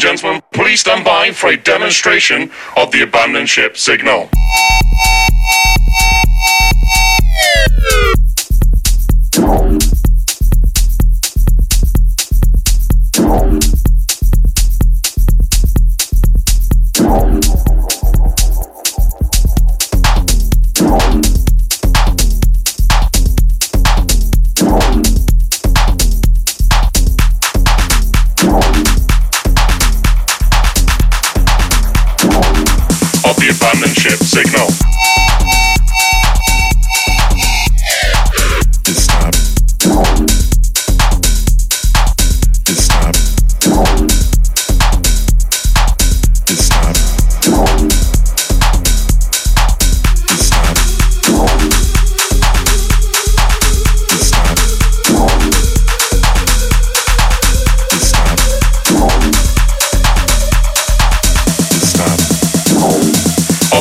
Gentlemen, please stand by for a demonstration of the abandoned ship signal. Signal.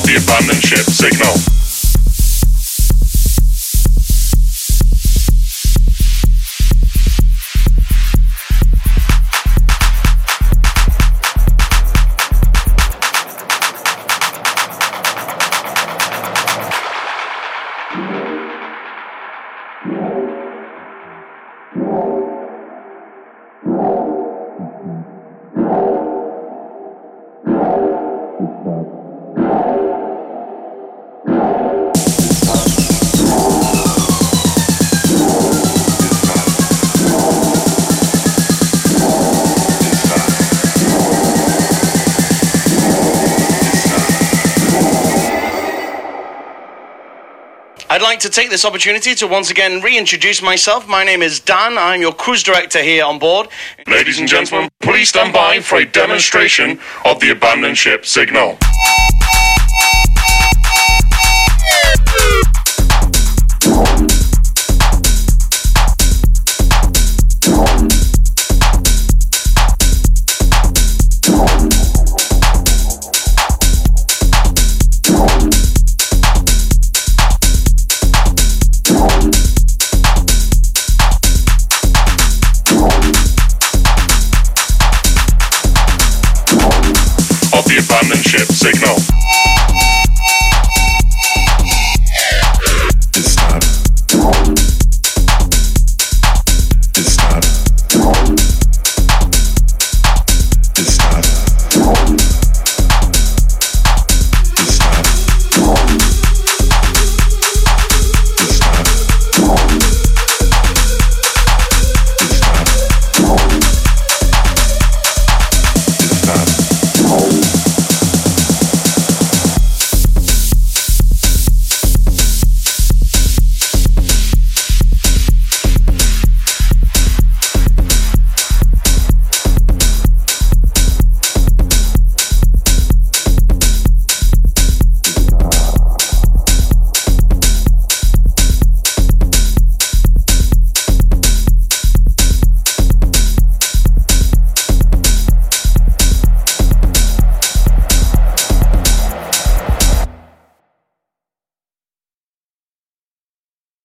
The abandoned ship signal. Like to take this opportunity to once again reintroduce myself. My name is Dan. I'm your cruise director here on board. Ladies and gentlemen, please stand by for a demonstration of the abandoned ship signal. Of the abandoned ship signal.